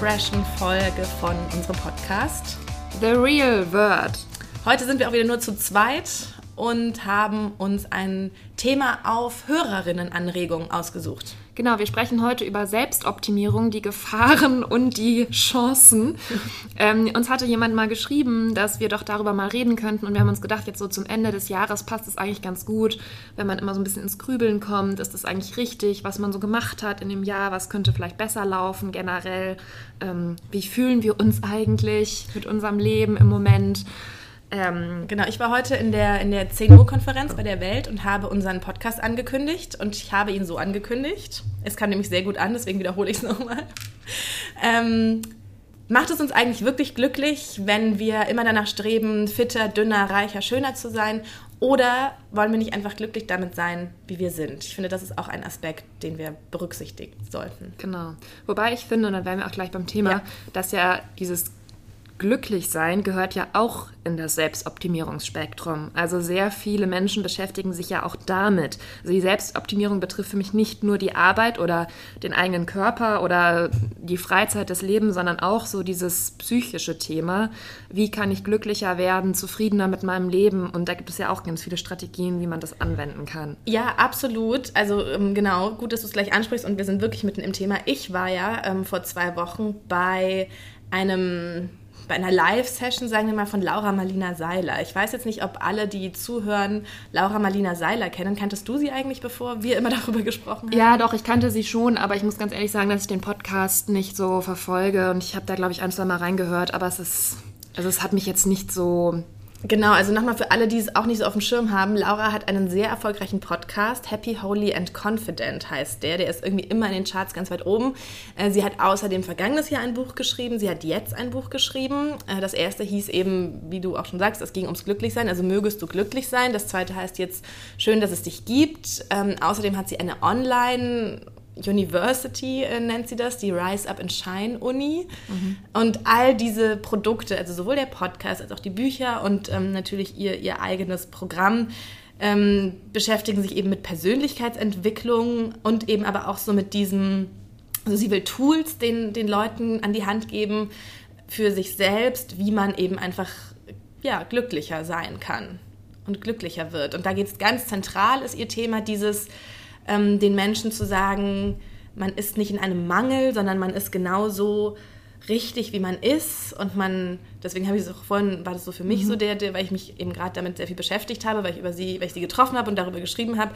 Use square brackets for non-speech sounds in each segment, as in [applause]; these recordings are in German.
freshen Folge von unserem Podcast The Real Word. Heute sind wir auch wieder nur zu zweit und haben uns ein Thema auf Hörerinnenanregungen ausgesucht. Genau, wir sprechen heute über Selbstoptimierung, die Gefahren und die Chancen. ähm, uns hatte jemand mal geschrieben, dass wir doch darüber mal reden könnten und wir haben uns gedacht, jetzt so zum Ende des Jahres passt es eigentlich ganz gut, wenn man immer so ein bisschen ins Grübeln kommt. Ist das eigentlich richtig, was man so gemacht hat in dem Jahr? Was könnte vielleicht besser laufen generell? Ähm, wie fühlen wir uns eigentlich mit unserem Leben im Moment? Ähm, genau, ich war heute in der, in der 10 Uhr Konferenz bei der Welt und habe unseren Podcast angekündigt und ich habe ihn so angekündigt. Es kam nämlich sehr gut an, deswegen wiederhole ich es [laughs] nochmal. Ähm, macht es uns eigentlich wirklich glücklich, wenn wir immer danach streben, fitter, dünner, reicher, schöner zu sein? Oder wollen wir nicht einfach glücklich damit sein, wie wir sind? Ich finde, das ist auch ein Aspekt, den wir berücksichtigen sollten. Genau. Wobei ich finde, und dann wären wir auch gleich beim Thema, ja. dass ja dieses glücklich sein gehört ja auch in das Selbstoptimierungsspektrum. Also sehr viele Menschen beschäftigen sich ja auch damit. Also die Selbstoptimierung betrifft für mich nicht nur die Arbeit oder den eigenen Körper oder die Freizeit des Lebens, sondern auch so dieses psychische Thema. Wie kann ich glücklicher werden, zufriedener mit meinem Leben? Und da gibt es ja auch ganz viele Strategien, wie man das anwenden kann. Ja, absolut. Also ähm, genau, gut, dass du es gleich ansprichst und wir sind wirklich mitten im Thema. Ich war ja ähm, vor zwei Wochen bei einem bei einer Live-Session, sagen wir mal, von Laura Marlina Seiler. Ich weiß jetzt nicht, ob alle, die zuhören, Laura Marlina Seiler kennen. Kanntest du sie eigentlich, bevor wir immer [laughs] darüber gesprochen haben? Ja, doch, ich kannte sie schon, aber ich muss ganz ehrlich sagen, dass ich den Podcast nicht so verfolge und ich habe da, glaube ich, ein, zwei Mal reingehört, aber es ist, also es hat mich jetzt nicht so Genau, also nochmal für alle, die es auch nicht so auf dem Schirm haben, Laura hat einen sehr erfolgreichen Podcast, Happy, Holy and Confident heißt der. Der ist irgendwie immer in den Charts ganz weit oben. Äh, sie hat außerdem vergangenes Jahr ein Buch geschrieben, sie hat jetzt ein Buch geschrieben. Äh, das erste hieß eben, wie du auch schon sagst, es ging ums Glücklichsein, also mögest du glücklich sein. Das zweite heißt jetzt, schön, dass es dich gibt. Ähm, außerdem hat sie eine Online- University äh, nennt sie das, die Rise Up and Shine Uni. Mhm. Und all diese Produkte, also sowohl der Podcast als auch die Bücher und ähm, natürlich ihr, ihr eigenes Programm, ähm, beschäftigen sich eben mit Persönlichkeitsentwicklung und eben aber auch so mit diesem, also sie will Tools den, den Leuten an die Hand geben für sich selbst, wie man eben einfach ja, glücklicher sein kann und glücklicher wird. Und da geht es ganz zentral, ist ihr Thema dieses ähm, den Menschen zu sagen, man ist nicht in einem Mangel, sondern man ist genauso richtig, wie man ist. Und man, deswegen habe ich es auch vorhin, war das so für mich mhm. so der, der, weil ich mich eben gerade damit sehr viel beschäftigt habe, weil ich über sie, weil ich sie getroffen habe und darüber geschrieben habe.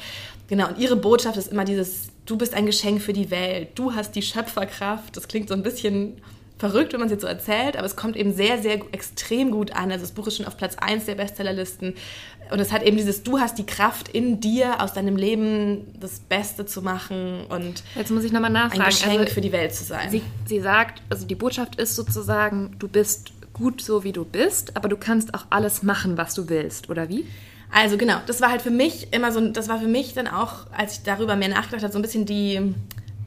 Genau, und ihre Botschaft ist immer dieses, du bist ein Geschenk für die Welt, du hast die Schöpferkraft. Das klingt so ein bisschen verrückt, wenn man es jetzt so erzählt, aber es kommt eben sehr, sehr extrem gut an. Also das Buch ist schon auf Platz 1 der Bestsellerlisten. Und es hat eben dieses, du hast die Kraft in dir, aus deinem Leben das Beste zu machen und jetzt muss ich nochmal nachfragen. ein Geschenk also, für die Welt zu sein. Sie, sie sagt, also die Botschaft ist sozusagen, du bist gut so, wie du bist, aber du kannst auch alles machen, was du willst, oder wie? Also genau, das war halt für mich immer so, das war für mich dann auch, als ich darüber mehr nachgedacht habe, so ein bisschen die,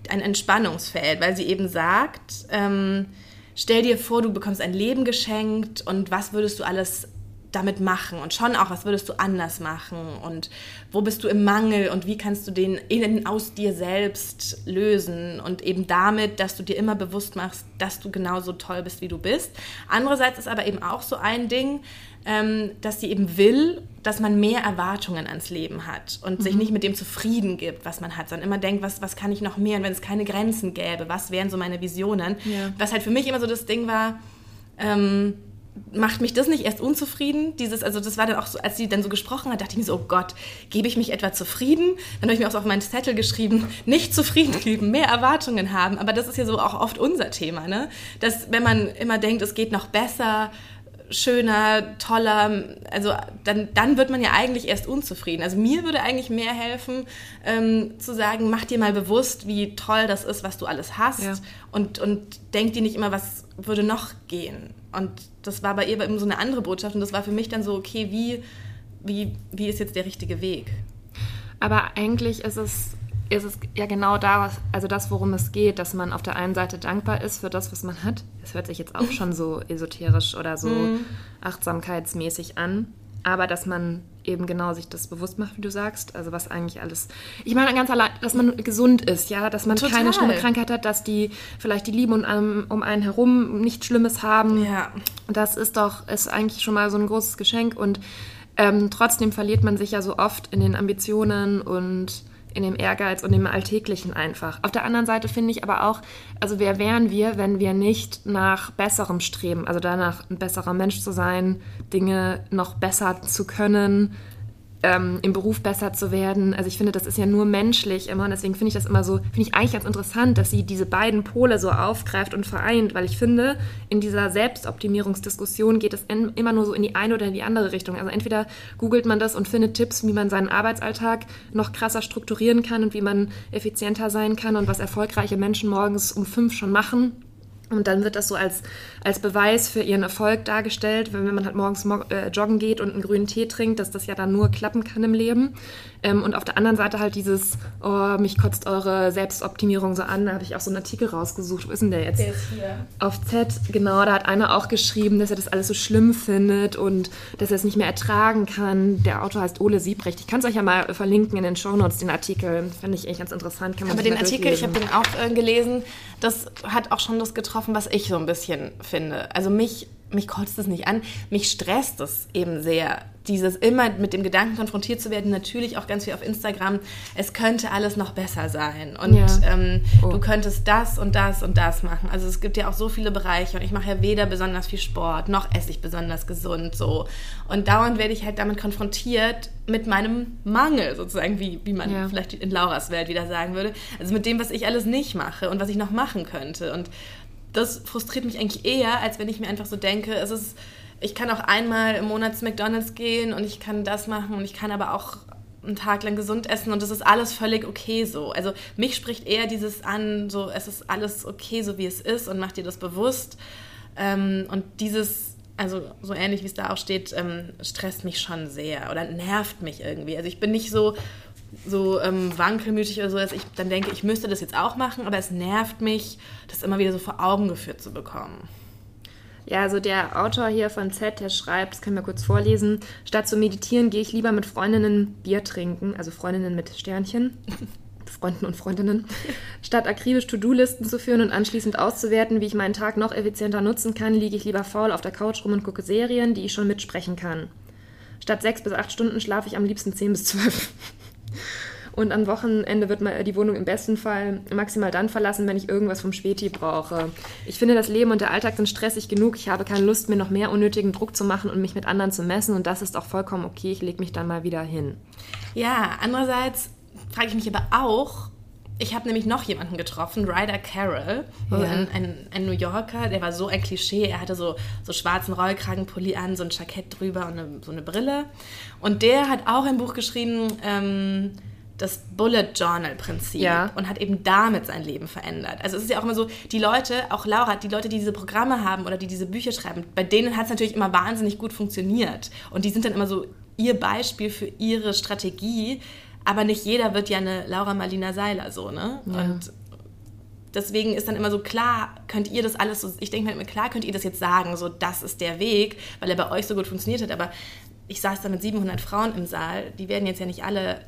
ein Entspannungsfeld, weil sie eben sagt, ähm, stell dir vor, du bekommst ein Leben geschenkt und was würdest du alles damit machen? Und schon auch, was würdest du anders machen? Und wo bist du im Mangel? Und wie kannst du den innen aus dir selbst lösen? Und eben damit, dass du dir immer bewusst machst, dass du genauso toll bist, wie du bist. Andererseits ist aber eben auch so ein Ding, ähm, dass sie eben will, dass man mehr Erwartungen ans Leben hat und mhm. sich nicht mit dem zufrieden gibt, was man hat, sondern immer denkt, was, was kann ich noch mehr und wenn es keine Grenzen gäbe, was wären so meine Visionen. Ja. Was halt für mich immer so das Ding war, ähm, macht mich das nicht erst unzufrieden? Dieses, also das war dann auch so, als sie dann so gesprochen hat, dachte ich mir so, oh Gott, gebe ich mich etwa zufrieden? Dann habe ich mir auch so auf meinen Zettel geschrieben, [laughs] nicht zufrieden geben, mehr Erwartungen haben. Aber das ist ja so auch oft unser Thema, ne? Dass wenn man immer denkt, es geht noch besser, schöner, toller, also dann, dann wird man ja eigentlich erst unzufrieden. Also mir würde eigentlich mehr helfen, ähm, zu sagen, mach dir mal bewusst, wie toll das ist, was du alles hast ja. und, und denk dir nicht immer, was würde noch gehen. Und das war bei ihr eben so eine andere Botschaft und das war für mich dann so, okay, wie, wie, wie ist jetzt der richtige Weg? Aber eigentlich ist es, ist es ja genau da, also das, worum es geht, dass man auf der einen Seite dankbar ist für das, was man hat. Das hört sich jetzt auch schon so [laughs] esoterisch oder so mhm. achtsamkeitsmäßig an. aber dass man eben genau sich das bewusst macht, wie du sagst. Also was eigentlich alles. Ich meine ganz allein, dass man gesund ist, ja, dass man Total. keine schlimme Krankheit hat, dass die vielleicht die Lieben um, um einen herum nichts Schlimmes haben. Ja. Das ist doch ist eigentlich schon mal so ein großes Geschenk und ähm, trotzdem verliert man sich ja so oft in den Ambitionen und in dem Ehrgeiz und dem Alltäglichen einfach. Auf der anderen Seite finde ich aber auch, also wer wären wir, wenn wir nicht nach Besserem streben, also danach ein besserer Mensch zu sein, Dinge noch besser zu können, ähm, im Beruf besser zu werden. Also ich finde, das ist ja nur menschlich immer. Und deswegen finde ich das immer so, finde ich eigentlich ganz interessant, dass sie diese beiden Pole so aufgreift und vereint, weil ich finde, in dieser Selbstoptimierungsdiskussion geht es immer nur so in die eine oder in die andere Richtung. Also entweder googelt man das und findet Tipps, wie man seinen Arbeitsalltag noch krasser strukturieren kann und wie man effizienter sein kann und was erfolgreiche Menschen morgens um fünf schon machen und dann wird das so als, als Beweis für ihren Erfolg dargestellt, wenn man halt morgens äh, joggen geht und einen grünen Tee trinkt, dass das ja dann nur klappen kann im Leben. Ähm, und auf der anderen Seite halt dieses, oh, mich kotzt eure Selbstoptimierung so an. Da habe ich auch so einen Artikel rausgesucht. Wo ist denn der jetzt? Der ist hier. Auf Z, genau. Da hat einer auch geschrieben, dass er das alles so schlimm findet und dass er es nicht mehr ertragen kann. Der Autor heißt Ole Siebrecht. Ich kann es euch ja mal verlinken in den Shownotes, den Artikel. Finde ich echt ganz interessant. Kann man Aber den Artikel, ich habe den auch äh, gelesen, das hat auch schon das getroffen, was ich so ein bisschen finde. Also mich mich kotzt es nicht an, mich stresst es eben sehr, dieses immer mit dem Gedanken konfrontiert zu werden, natürlich auch ganz viel auf Instagram, es könnte alles noch besser sein und ja. ähm, oh. du könntest das und das und das machen. Also es gibt ja auch so viele Bereiche und ich mache ja weder besonders viel Sport, noch esse ich besonders gesund so. Und dauernd werde ich halt damit konfrontiert mit meinem Mangel sozusagen, wie, wie man ja. vielleicht in Lauras Welt wieder sagen würde. Also mit dem, was ich alles nicht mache und was ich noch machen könnte und das frustriert mich eigentlich eher, als wenn ich mir einfach so denke, es ist, ich kann auch einmal im Monat zu McDonalds gehen und ich kann das machen und ich kann aber auch einen Tag lang gesund essen und das ist alles völlig okay so. Also mich spricht eher dieses an, so es ist alles okay so wie es ist und macht dir das bewusst. Ähm, und dieses, also so ähnlich wie es da auch steht, ähm, stresst mich schon sehr oder nervt mich irgendwie. Also ich bin nicht so so ähm, wankelmütig oder so, dass ich dann denke, ich müsste das jetzt auch machen, aber es nervt mich, das immer wieder so vor Augen geführt zu bekommen. Ja, also der Autor hier von Z, der schreibt, das können wir kurz vorlesen, statt zu meditieren gehe ich lieber mit Freundinnen Bier trinken, also Freundinnen mit Sternchen. [laughs] Freunden und Freundinnen, [laughs] statt akribisch To-Do-Listen zu führen und anschließend auszuwerten, wie ich meinen Tag noch effizienter nutzen kann, liege ich lieber faul auf der Couch rum und gucke Serien, die ich schon mitsprechen kann. Statt sechs bis acht Stunden schlafe ich am liebsten zehn bis zwölf. Und am Wochenende wird die Wohnung im besten Fall maximal dann verlassen, wenn ich irgendwas vom Späti brauche. Ich finde, das Leben und der Alltag sind stressig genug. Ich habe keine Lust, mir noch mehr unnötigen Druck zu machen und mich mit anderen zu messen. Und das ist auch vollkommen okay. Ich lege mich dann mal wieder hin. Ja, andererseits frage ich mich aber auch, ich habe nämlich noch jemanden getroffen, Ryder Carroll, ja. ein, ein, ein, New Yorker, der war so ein Klischee. Er hatte so, so schwarzen Rollkragenpulli an, so ein Jackett drüber und eine, so eine Brille. Und der hat auch ein Buch geschrieben, ähm, das Bullet Journal Prinzip ja. und hat eben damit sein Leben verändert. Also es ist ja auch immer so, die Leute, auch Laura, die Leute, die diese Programme haben oder die diese Bücher schreiben, bei denen hat es natürlich immer wahnsinnig gut funktioniert. Und die sind dann immer so ihr Beispiel für ihre Strategie. Aber nicht jeder wird ja eine Laura Marlina Seiler so, ne? Ja. Und deswegen ist dann immer so, klar, könnt ihr das alles so, ich denke mir immer, klar könnt ihr das jetzt sagen, so, das ist der Weg, weil er bei euch so gut funktioniert hat. Aber ich saß da mit 700 Frauen im Saal, die werden jetzt ja nicht alle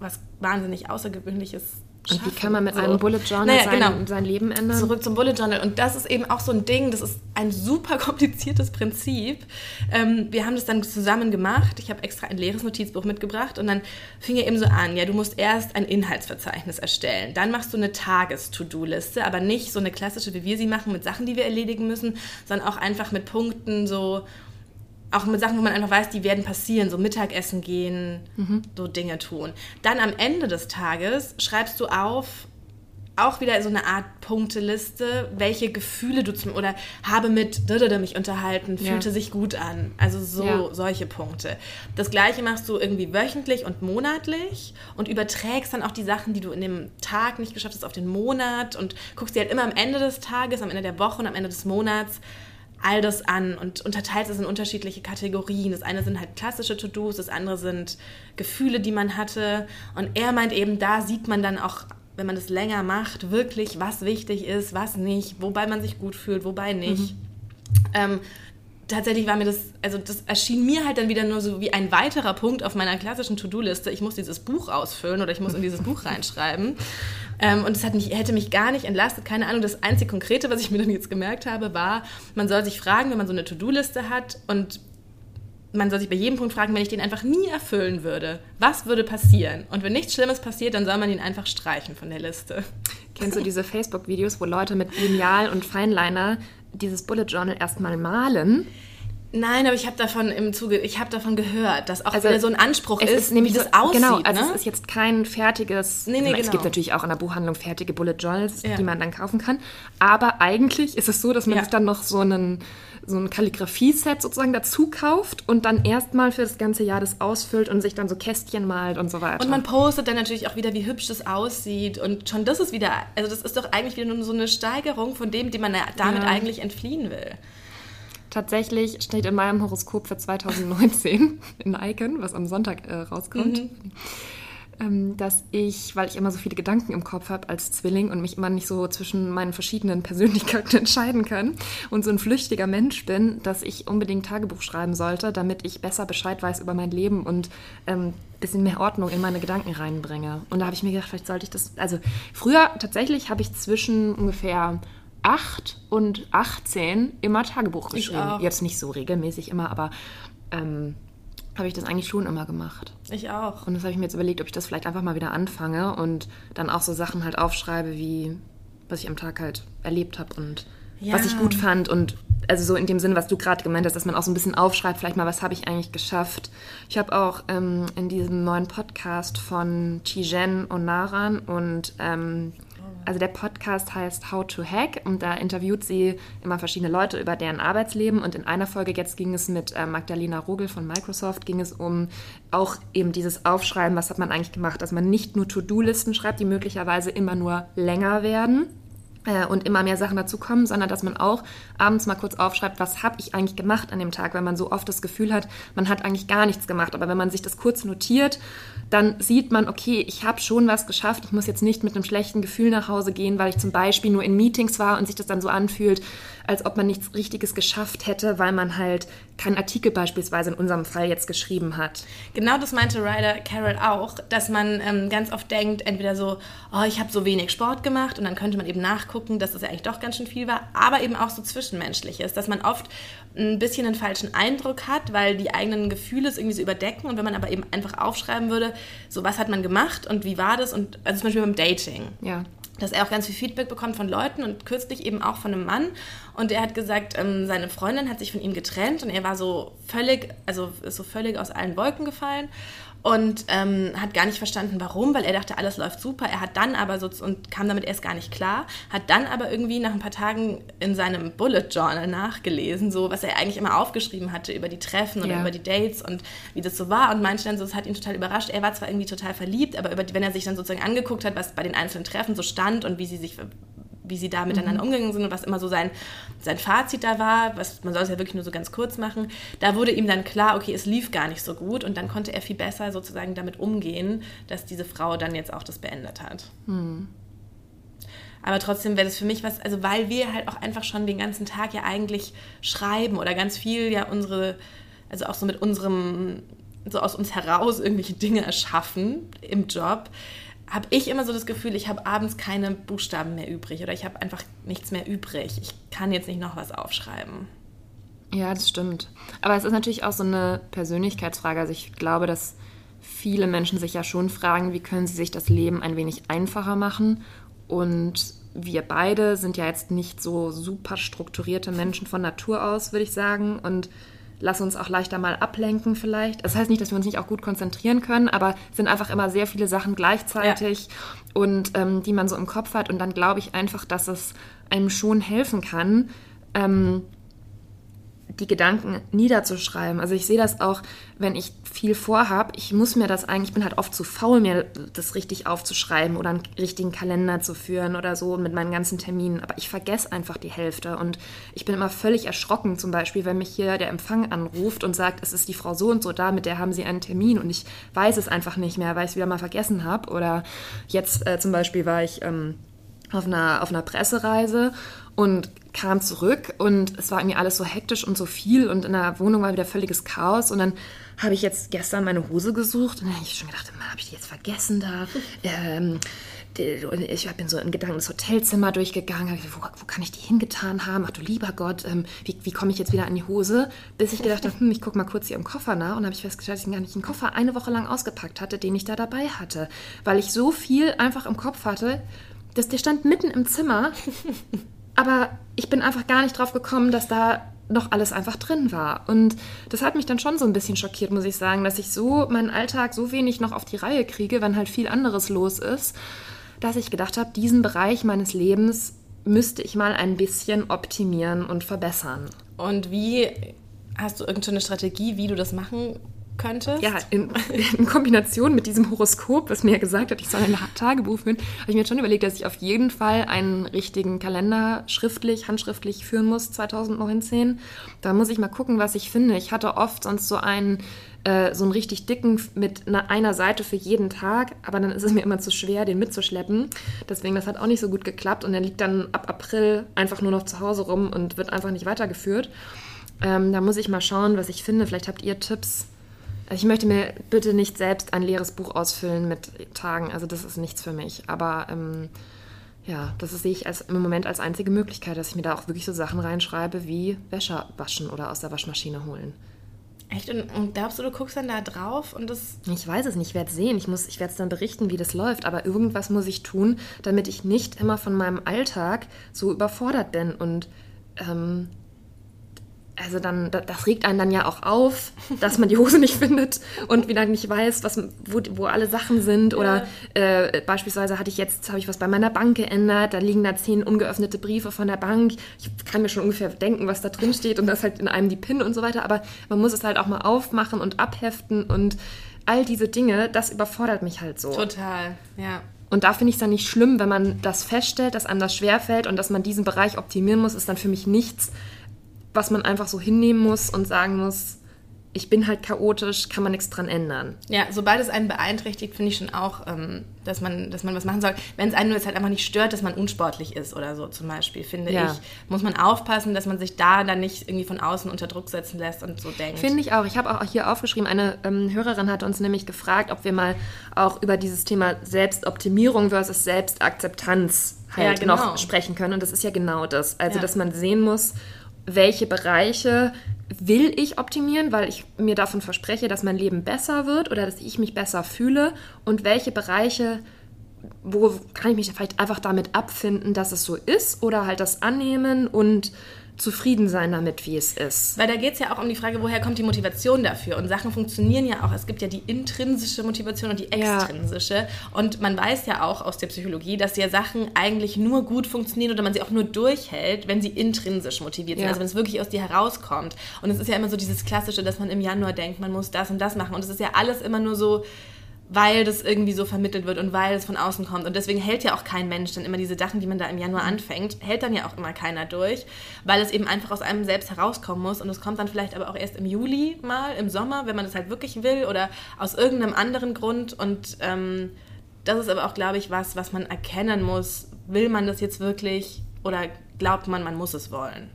was wahnsinnig Außergewöhnliches Schaffen. Und wie kann man mit so. einem Bullet Journal naja, sein, genau. sein, Leben ändern? Zurück zum Bullet Journal. Und das ist eben auch so ein Ding, das ist ein super [laughs] kompliziertes Prinzip. Ähm, wir haben das dann zusammen gemacht. Ich habe extra ein leeres Notizbuch mitgebracht und dann fing er eben so an, ja, du musst erst ein Inhaltsverzeichnis erstellen. Dann machst du eine Tages-To-Do-Liste, aber nicht so eine klassische, wie wir sie machen, mit Sachen, die wir erledigen müssen, sondern auch einfach mit Punkten so auch mit Sachen, wo man einfach weiß, die werden passieren, so Mittagessen gehen, mhm. so Dinge tun. Dann am Ende des Tages schreibst du auf, auch wieder so eine Art Punkteliste, welche Gefühle du zum oder habe mit mich unterhalten, fühlte ja. sich gut an. Also so ja. solche Punkte. Das gleiche machst du irgendwie wöchentlich und monatlich und überträgst dann auch die Sachen, die du in dem Tag nicht geschafft hast, auf den Monat und guckst dir halt immer am Ende des Tages, am Ende der Woche und am Ende des Monats all das an und unterteilt es in unterschiedliche Kategorien. Das eine sind halt klassische To-Dos, das andere sind Gefühle, die man hatte. Und er meint eben, da sieht man dann auch, wenn man das länger macht, wirklich, was wichtig ist, was nicht, wobei man sich gut fühlt, wobei nicht. Mhm. Ähm, tatsächlich war mir das, also das erschien mir halt dann wieder nur so wie ein weiterer Punkt auf meiner klassischen To-Do-Liste. Ich muss dieses Buch ausfüllen oder ich muss in dieses Buch reinschreiben. [laughs] Ähm, und es hat mich, hätte mich gar nicht entlastet. Keine Ahnung, das einzige Konkrete, was ich mir dann jetzt gemerkt habe, war, man soll sich fragen, wenn man so eine To-Do-Liste hat und man soll sich bei jedem Punkt fragen, wenn ich den einfach nie erfüllen würde, was würde passieren? Und wenn nichts Schlimmes passiert, dann soll man ihn einfach streichen von der Liste. Kennst du diese Facebook-Videos, wo Leute mit Lineal und Feinliner dieses Bullet Journal erstmal malen? Nein, aber ich habe davon im Zuge, ich habe davon gehört, dass auch also wieder so ein Anspruch ist, ist nämlich wie das so, aussieht. Genau, also ne? es ist jetzt kein fertiges. Nee, nee, es genau. gibt natürlich auch in der Buchhandlung fertige Bullet Journals, ja. die man dann kaufen kann. Aber eigentlich ist es so, dass man ja. sich dann noch so einen so ein Kalligrafie-Set sozusagen dazu kauft und dann erstmal für das ganze Jahr das ausfüllt und sich dann so Kästchen malt und so weiter. Und man postet dann natürlich auch wieder, wie hübsch das aussieht und schon das ist wieder, also das ist doch eigentlich wieder nur so eine Steigerung von dem, dem man damit ja. eigentlich entfliehen will. Tatsächlich steht in meinem Horoskop für 2019 [laughs] in Icon, was am Sonntag äh, rauskommt, mhm. Ähm, dass ich, weil ich immer so viele Gedanken im Kopf habe als Zwilling und mich immer nicht so zwischen meinen verschiedenen [laughs] Persönlichkeiten entscheiden kann und so ein flüchtiger Mensch bin, dass ich unbedingt Tagebuch schreiben sollte, damit ich besser Bescheid weiß über mein Leben und ähm, bisschen mehr Ordnung in meine Gedanken reinbringe. Und da habe ich mir gedacht, vielleicht sollte ich das. Also früher tatsächlich habe ich zwischen ungefähr 8 und 18 immer Tagebuch geschrieben. Jetzt nicht so regelmäßig immer, aber ähm, habe ich das eigentlich schon immer gemacht. Ich auch. Und das habe ich mir jetzt überlegt, ob ich das vielleicht einfach mal wieder anfange und dann auch so Sachen halt aufschreibe, wie was ich am Tag halt erlebt habe und ja. was ich gut fand und also so in dem Sinn, was du gerade gemeint hast, dass man auch so ein bisschen aufschreibt, vielleicht mal, was habe ich eigentlich geschafft. Ich habe auch ähm, in diesem neuen Podcast von Tijen und Naran und ähm, also der Podcast heißt How to Hack und da interviewt sie immer verschiedene Leute über deren Arbeitsleben. Und in einer Folge jetzt ging es mit äh, Magdalena Rogel von Microsoft, ging es um auch eben dieses Aufschreiben, was hat man eigentlich gemacht, dass man nicht nur To-Do-Listen schreibt, die möglicherweise immer nur länger werden, und immer mehr Sachen dazu kommen, sondern dass man auch abends mal kurz aufschreibt, was habe ich eigentlich gemacht an dem Tag, weil man so oft das Gefühl hat, man hat eigentlich gar nichts gemacht. Aber wenn man sich das kurz notiert, dann sieht man, okay, ich habe schon was geschafft. Ich muss jetzt nicht mit einem schlechten Gefühl nach Hause gehen, weil ich zum Beispiel nur in Meetings war und sich das dann so anfühlt, als ob man nichts Richtiges geschafft hätte, weil man halt keinen Artikel beispielsweise in unserem Fall jetzt geschrieben hat. Genau das meinte Ryder Carroll auch, dass man ähm, ganz oft denkt, entweder so, oh, ich habe so wenig Sport gemacht und dann könnte man eben nachgucken, dass das ja eigentlich doch ganz schön viel war, aber eben auch so zwischenmenschlich ist, dass man oft ein bisschen einen falschen Eindruck hat, weil die eigenen Gefühle es irgendwie so überdecken und wenn man aber eben einfach aufschreiben würde, so was hat man gemacht und wie war das und also zum Beispiel beim Dating. Ja dass er auch ganz viel Feedback bekommt von Leuten und kürzlich eben auch von einem Mann. Und er hat gesagt, ähm, seine Freundin hat sich von ihm getrennt und er war so völlig, also ist so völlig aus allen Wolken gefallen und ähm, hat gar nicht verstanden, warum, weil er dachte, alles läuft super. Er hat dann aber so und kam damit erst gar nicht klar, hat dann aber irgendwie nach ein paar Tagen in seinem Bullet Journal nachgelesen, so was er eigentlich immer aufgeschrieben hatte über die Treffen oder ja. über die Dates und wie das so war und meinte dann so, es hat ihn total überrascht. Er war zwar irgendwie total verliebt, aber über, wenn er sich dann sozusagen angeguckt hat, was bei den einzelnen Treffen so stand und wie sie sich wie sie da miteinander mhm. umgegangen sind und was immer so sein, sein Fazit da war, was, man soll es ja wirklich nur so ganz kurz machen, da wurde ihm dann klar, okay, es lief gar nicht so gut und dann konnte er viel besser sozusagen damit umgehen, dass diese Frau dann jetzt auch das beendet hat. Mhm. Aber trotzdem wäre das für mich was, also weil wir halt auch einfach schon den ganzen Tag ja eigentlich schreiben oder ganz viel ja unsere, also auch so mit unserem, so aus uns heraus irgendwelche Dinge erschaffen im Job, habe ich immer so das Gefühl, ich habe abends keine Buchstaben mehr übrig oder ich habe einfach nichts mehr übrig. Ich kann jetzt nicht noch was aufschreiben. Ja, das stimmt. Aber es ist natürlich auch so eine Persönlichkeitsfrage. Also ich glaube, dass viele Menschen sich ja schon fragen, wie können sie sich das Leben ein wenig einfacher machen. Und wir beide sind ja jetzt nicht so super strukturierte Menschen von Natur aus, würde ich sagen. Und lass uns auch leichter mal ablenken vielleicht. Das heißt nicht, dass wir uns nicht auch gut konzentrieren können, aber es sind einfach immer sehr viele Sachen gleichzeitig ja. und ähm, die man so im Kopf hat. Und dann glaube ich einfach, dass es einem schon helfen kann, ähm, die Gedanken niederzuschreiben. Also ich sehe das auch, wenn ich viel vorhabe. Ich muss mir das eigentlich, ich bin halt oft zu faul, mir das richtig aufzuschreiben oder einen richtigen Kalender zu führen oder so mit meinen ganzen Terminen. Aber ich vergesse einfach die Hälfte und ich bin immer völlig erschrocken, zum Beispiel, wenn mich hier der Empfang anruft und sagt, es ist die Frau so und so da, mit der haben sie einen Termin und ich weiß es einfach nicht mehr, weil ich es wieder mal vergessen habe. Oder jetzt äh, zum Beispiel war ich ähm, auf einer, auf einer Pressereise und kam zurück und es war irgendwie alles so hektisch und so viel und in der Wohnung war wieder völliges Chaos und dann habe ich jetzt gestern meine Hose gesucht und dann habe ich schon gedacht, habe ich die jetzt vergessen da? Ähm, ich bin so in Gedanken das Hotelzimmer durchgegangen, wo, wo, kann ich die hingetan haben? Ach du lieber Gott, ähm, wie, wie komme ich jetzt wieder an die Hose? Bis ich gedacht habe, hm, ich gucke mal kurz hier im Koffer nach und habe ich festgestellt, dass ich gar nicht einen Koffer eine Woche lang ausgepackt hatte, den ich da dabei hatte, weil ich so viel einfach im Kopf hatte, dass der stand mitten im Zimmer, aber ich bin einfach gar nicht drauf gekommen, dass da noch alles einfach drin war. Und das hat mich dann schon so ein bisschen schockiert, muss ich sagen, dass ich so meinen Alltag so wenig noch auf die Reihe kriege, wenn halt viel anderes los ist dass ich gedacht habe, diesen Bereich meines Lebens müsste ich mal ein bisschen optimieren und verbessern. Und wie hast du irgendeine Strategie, wie du das machen könntest? Ja, in, in, Kombination mit diesem Horoskop, was mir gesagt hat, ich soll ein Tagebuch führen, habe ich mir jetzt schon überlegt, dass ich auf jeden Fall einen richtigen Kalender schriftlich, handschriftlich führen muss 2019. Da muss ich mal gucken, was ich finde. Ich hatte oft sonst so einen äh, so einen richtig dicken mit einer, einer Seite für jeden Tag, aber dann ist es mir immer zu schwer, den mitzuschleppen. Deswegen, das hat auch nicht so gut geklappt und der liegt dann ab April einfach nur noch zu Hause rum und wird einfach nicht weitergeführt. Ähm, da muss ich mal schauen, was ich finde. Vielleicht habt ihr Tipps. Also ich möchte mir bitte nicht selbst ein leeres Buch ausfüllen mit Tagen. Also das ist nichts für mich. Aber ähm, ja, das sehe ich als, im Moment als einzige Möglichkeit, dass ich mir da auch wirklich so Sachen reinschreibe wie Wäsche waschen oder aus der Waschmaschine holen. Echt? Und, und, glaubst du, du guckst dann da drauf und das. Ich weiß es nicht, ich werde es sehen. Ich, ich werde es dann berichten, wie das läuft. Aber irgendwas muss ich tun, damit ich nicht immer von meinem Alltag so überfordert bin. Und ähm, also dann, das regt einen dann ja auch auf, dass man die Hose nicht [laughs] findet und wieder nicht weiß, was, wo, wo alle Sachen sind. Oder ja. äh, beispielsweise hatte ich jetzt, habe ich was bei meiner Bank geändert, da liegen da zehn ungeöffnete Briefe von der Bank. Ich kann mir schon ungefähr denken, was da drin steht und das halt in einem die PIN und so weiter. Aber man muss es halt auch mal aufmachen und abheften und all diese Dinge, das überfordert mich halt so. Total, ja. Und da finde ich es dann nicht schlimm, wenn man das feststellt, dass einem das schwerfällt und dass man diesen Bereich optimieren muss, ist dann für mich nichts, was man einfach so hinnehmen muss und sagen muss, ich bin halt chaotisch, kann man nichts dran ändern. Ja, sobald es einen beeinträchtigt, finde ich schon auch, ähm, dass, man, dass man was machen soll. Wenn es einen nur jetzt halt einfach nicht stört, dass man unsportlich ist oder so zum Beispiel, finde ja. ich, muss man aufpassen, dass man sich da dann nicht irgendwie von außen unter Druck setzen lässt und so denkt. Finde ich auch. Ich habe auch hier aufgeschrieben, eine ähm, Hörerin hat uns nämlich gefragt, ob wir mal auch über dieses Thema Selbstoptimierung versus Selbstakzeptanz halt ja, genau. noch sprechen können. Und das ist ja genau das. Also, ja. dass man sehen muss, welche Bereiche will ich optimieren, weil ich mir davon verspreche, dass mein Leben besser wird oder dass ich mich besser fühle? Und welche Bereiche, wo kann ich mich vielleicht einfach damit abfinden, dass es so ist oder halt das annehmen und zufrieden sein damit, wie es ist. Weil da geht es ja auch um die Frage, woher kommt die Motivation dafür? Und Sachen funktionieren ja auch. Es gibt ja die intrinsische Motivation und die extrinsische. Ja. Und man weiß ja auch aus der Psychologie, dass ja Sachen eigentlich nur gut funktionieren oder man sie auch nur durchhält, wenn sie intrinsisch motiviert sind. Ja. Also wenn es wirklich aus dir herauskommt. Und es ist ja immer so dieses Klassische, dass man im Januar denkt, man muss das und das machen. Und es ist ja alles immer nur so weil das irgendwie so vermittelt wird und weil es von außen kommt. Und deswegen hält ja auch kein Mensch dann immer diese Sachen, die man da im Januar anfängt, hält dann ja auch immer keiner durch, weil es eben einfach aus einem selbst herauskommen muss. Und es kommt dann vielleicht aber auch erst im Juli mal, im Sommer, wenn man das halt wirklich will oder aus irgendeinem anderen Grund. Und ähm, das ist aber auch, glaube ich, was, was man erkennen muss. Will man das jetzt wirklich oder glaubt man, man muss es wollen?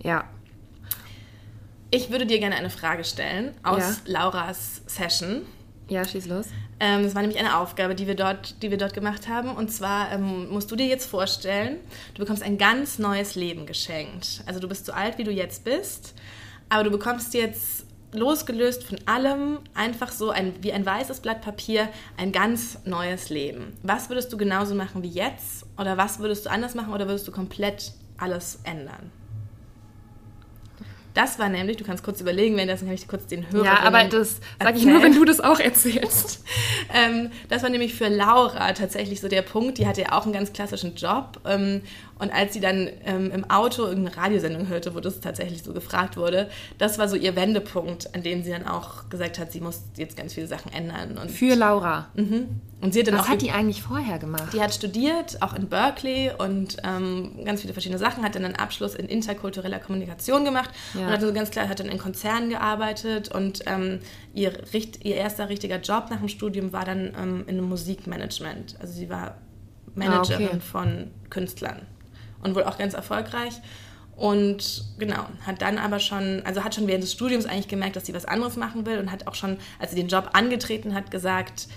Ja, ich würde dir gerne eine Frage stellen aus ja. Lauras Session. Ja, schieß los. Ähm, das war nämlich eine Aufgabe, die wir dort, die wir dort gemacht haben. Und zwar ähm, musst du dir jetzt vorstellen, du bekommst ein ganz neues Leben geschenkt. Also du bist so alt, wie du jetzt bist, aber du bekommst jetzt losgelöst von allem einfach so ein, wie ein weißes Blatt Papier ein ganz neues Leben. Was würdest du genauso machen wie jetzt? Oder was würdest du anders machen? Oder würdest du komplett alles ändern? Das war nämlich, du kannst kurz überlegen, wenn das kann ich kurz den Hörer. Ja, aber das sage ich nur, wenn du das auch erzählst. [laughs] ähm, das war nämlich für Laura tatsächlich so der Punkt. Die hatte ja auch einen ganz klassischen Job ähm, und als sie dann ähm, im Auto irgendeine Radiosendung hörte, wo das tatsächlich so gefragt wurde, das war so ihr Wendepunkt, an dem sie dann auch gesagt hat, sie muss jetzt ganz viele Sachen ändern. Und Für Laura. Mhm. Und sie hat dann Was hat die eigentlich vorher gemacht? Die hat studiert, auch in Berkeley und ähm, ganz viele verschiedene Sachen, hat dann einen Abschluss in interkultureller Kommunikation gemacht ja. und hat so ganz klar, hat dann in Konzernen gearbeitet und ähm, ihr, ihr erster richtiger Job nach dem Studium war dann ähm, in einem Musikmanagement. Also sie war Managerin Ah, okay. von Künstlern und wohl auch ganz erfolgreich. Und genau, hat dann aber schon, also hat schon während des Studiums eigentlich gemerkt, dass sie was anderes machen will und hat auch schon, als sie den Job angetreten hat, gesagt,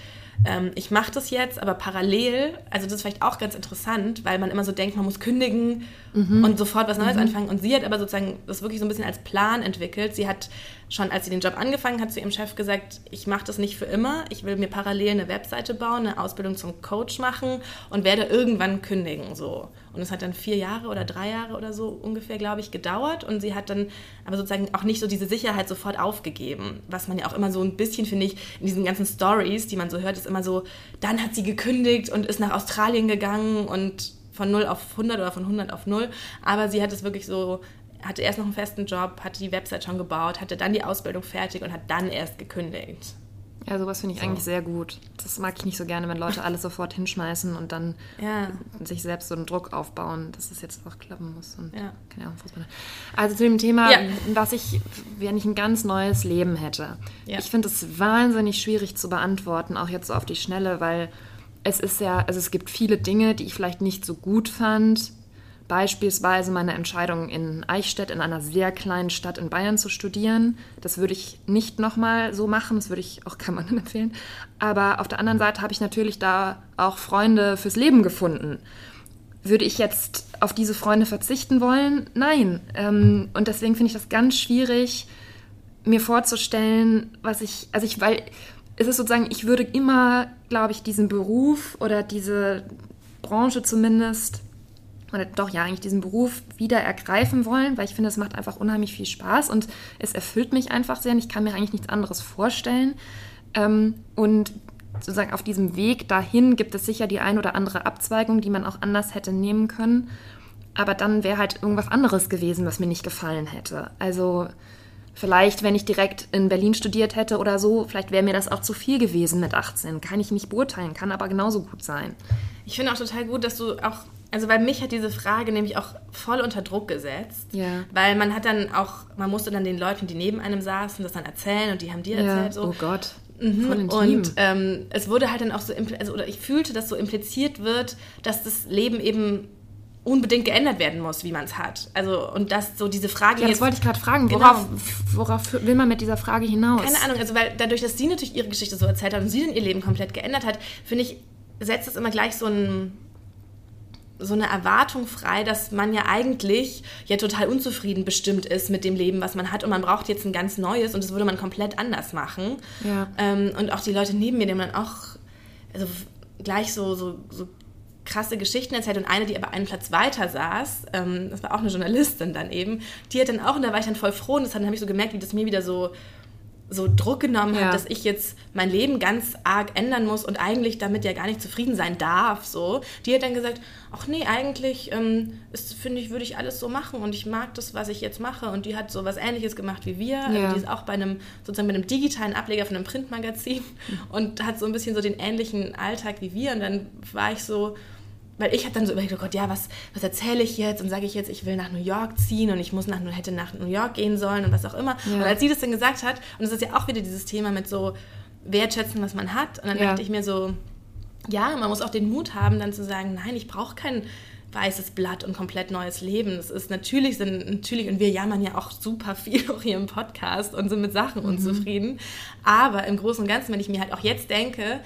ähm, ich mache das jetzt, aber parallel, also das ist vielleicht auch ganz interessant, weil man immer so denkt, man muss kündigen und sofort was Neues anfangen. Und sie hat aber sozusagen das wirklich so ein bisschen als Plan entwickelt. Sie hat schon, als sie den Job angefangen hat, zu ihrem Chef gesagt, ich mache das nicht für immer, ich will mir parallel eine Webseite bauen, eine Ausbildung zum Coach machen und werde irgendwann kündigen. So. Und es hat dann vier Jahre oder drei Jahre oder so ungefähr, glaube ich, gedauert. Und sie hat dann aber sozusagen auch nicht so diese Sicherheit sofort aufgegeben. Was man ja auch immer so ein bisschen, finde ich, in diesen ganzen Stories, die man so hört, ist immer so, dann hat sie gekündigt und ist nach Australien gegangen und von 0 auf 100 oder von 100 auf 0. Aber sie hat es wirklich so, hatte erst noch einen festen Job, hatte die Website schon gebaut, hatte dann die Ausbildung fertig und hat dann erst gekündigt. Ja, sowas finde ich eigentlich sehr gut. Das mag ich nicht so gerne, wenn Leute alles sofort hinschmeißen und dann Ja. sich selbst so einen Druck aufbauen, dass es jetzt auch klappen muss. Und Ja. keine Ahnung, man- Also zu dem Thema, Ja. was ich, wenn ich ein ganz neues Leben hätte. Ja. Ich finde es wahnsinnig schwierig zu beantworten, auch jetzt so auf die Schnelle, weil es ist ja, also es gibt viele Dinge, die ich vielleicht nicht so gut fand. Beispielsweise meine Entscheidung in Eichstätt, in einer sehr kleinen Stadt in Bayern zu studieren. Das würde ich nicht nochmal so machen, das würde ich auch keinem anderen empfehlen. Aber auf der anderen Seite habe ich natürlich da auch Freunde fürs Leben gefunden. Würde ich jetzt auf diese Freunde verzichten wollen? Nein. Ähm, und deswegen finde ich das ganz schwierig, mir vorzustellen, was ich, also ich, weil es ist sozusagen, ich würde immer, glaube ich, diesen Beruf oder diese Branche zumindest, oder doch ja, eigentlich diesen Beruf wieder ergreifen wollen, weil ich finde, es macht einfach unheimlich viel Spaß und es erfüllt mich einfach sehr und ich kann mir eigentlich nichts anderes vorstellen. Ähm, und sozusagen auf diesem Weg dahin gibt es sicher die ein oder andere Abzweigung, die man auch anders hätte nehmen können. Aber dann wäre halt irgendwas anderes gewesen, was mir nicht gefallen hätte. Also vielleicht, wenn ich direkt in Berlin studiert hätte oder so, vielleicht wäre mir das auch zu viel gewesen mit 18. Kann ich nicht beurteilen, kann aber genauso gut sein. Ich finde auch total gut, dass du auch, also weil mich hat diese Frage nämlich auch voll unter Druck gesetzt. Ja. Weil man hat dann auch, man musste dann den Leuten, die neben einem saßen, das dann erzählen und die haben dir erzählt so. Oh Gott. Mhm. Und ähm, es wurde halt dann auch so, also, oder ich fühlte, dass so impliziert wird, dass das Leben eben unbedingt geändert werden muss, wie man es hat. Also, und dass so diese Frage Ja, das jetzt- wollte ich gerade fragen. Genau. Worauf, worauf will man mit dieser Frage hinaus? Keine Ahnung, also weil dadurch, dass sie natürlich ihre Geschichte so erzählt hat und sie dann ihr Leben komplett geändert hat, finde ich, setzt es immer gleich so ein so eine Erwartung frei, dass man ja eigentlich ja total unzufrieden bestimmt ist mit dem Leben, was man hat und man braucht jetzt ein ganz neues und das würde man komplett anders machen. Ja. Ähm, und auch die Leute neben mir, die haben dann auch also gleich so, so, so krasse Geschichten erzählt und eine, die aber einen Platz weiter saß, ähm, das war auch eine Journalistin dann eben, die hat dann auch, und da war ich dann voll froh und das dann habe ich so gemerkt, wie das mir wieder so so Druck genommen Ja. hat, dass ich jetzt mein Leben ganz arg ändern muss und eigentlich damit ja gar nicht zufrieden sein darf. So, die hat dann gesagt, ach nee, eigentlich ähm, finde ich, würde ich alles so machen und ich mag das, was ich jetzt mache. Und die hat so was Ähnliches gemacht wie wir. Ja. Die ist auch bei einem sozusagen bei einem digitalen Ableger von einem Printmagazin und hat so ein bisschen so den ähnlichen Alltag wie wir. Und dann war ich so, weil ich habe dann so überlegt, oh Gott, ja, was, was erzähle ich jetzt? Und sage ich jetzt, ich will nach New York ziehen und ich muss nach, hätte nach New York gehen sollen und was auch immer. Ja. Und als sie das dann gesagt hat, und es ist ja auch wieder dieses Thema mit so wertschätzen, was man hat. Und dann Ja. dachte ich mir so, ja, man muss auch den Mut haben, dann zu sagen, nein, ich brauche kein weißes Blatt und komplett neues Leben. Das ist natürlich, sind natürlich, und wir jammern ja auch super viel [laughs] auch hier im Podcast und sind mit Sachen Mhm. unzufrieden. Aber im Großen und Ganzen, wenn ich mir halt auch jetzt denke,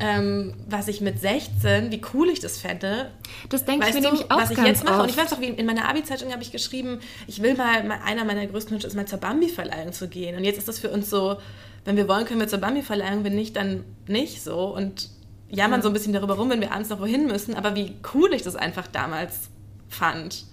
ähm, was ich mit 16, wie cool ich das fände, Das denke ich mir du, nämlich auch was ich jetzt mache? oft. Und ich weiß auch, wie in meiner Abi-Zeitung habe ich geschrieben, ich will mal, mal, einer meiner größten Wünsche ist mal zur Bambi-Verleihung zu gehen. Und jetzt ist das für uns so, wenn wir wollen, können wir zur Bambi-Verleihung, wenn nicht, dann nicht so. Und jammern so ein bisschen darüber rum, wenn wir abends noch wohin müssen. Aber wie cool ich das einfach damals fand,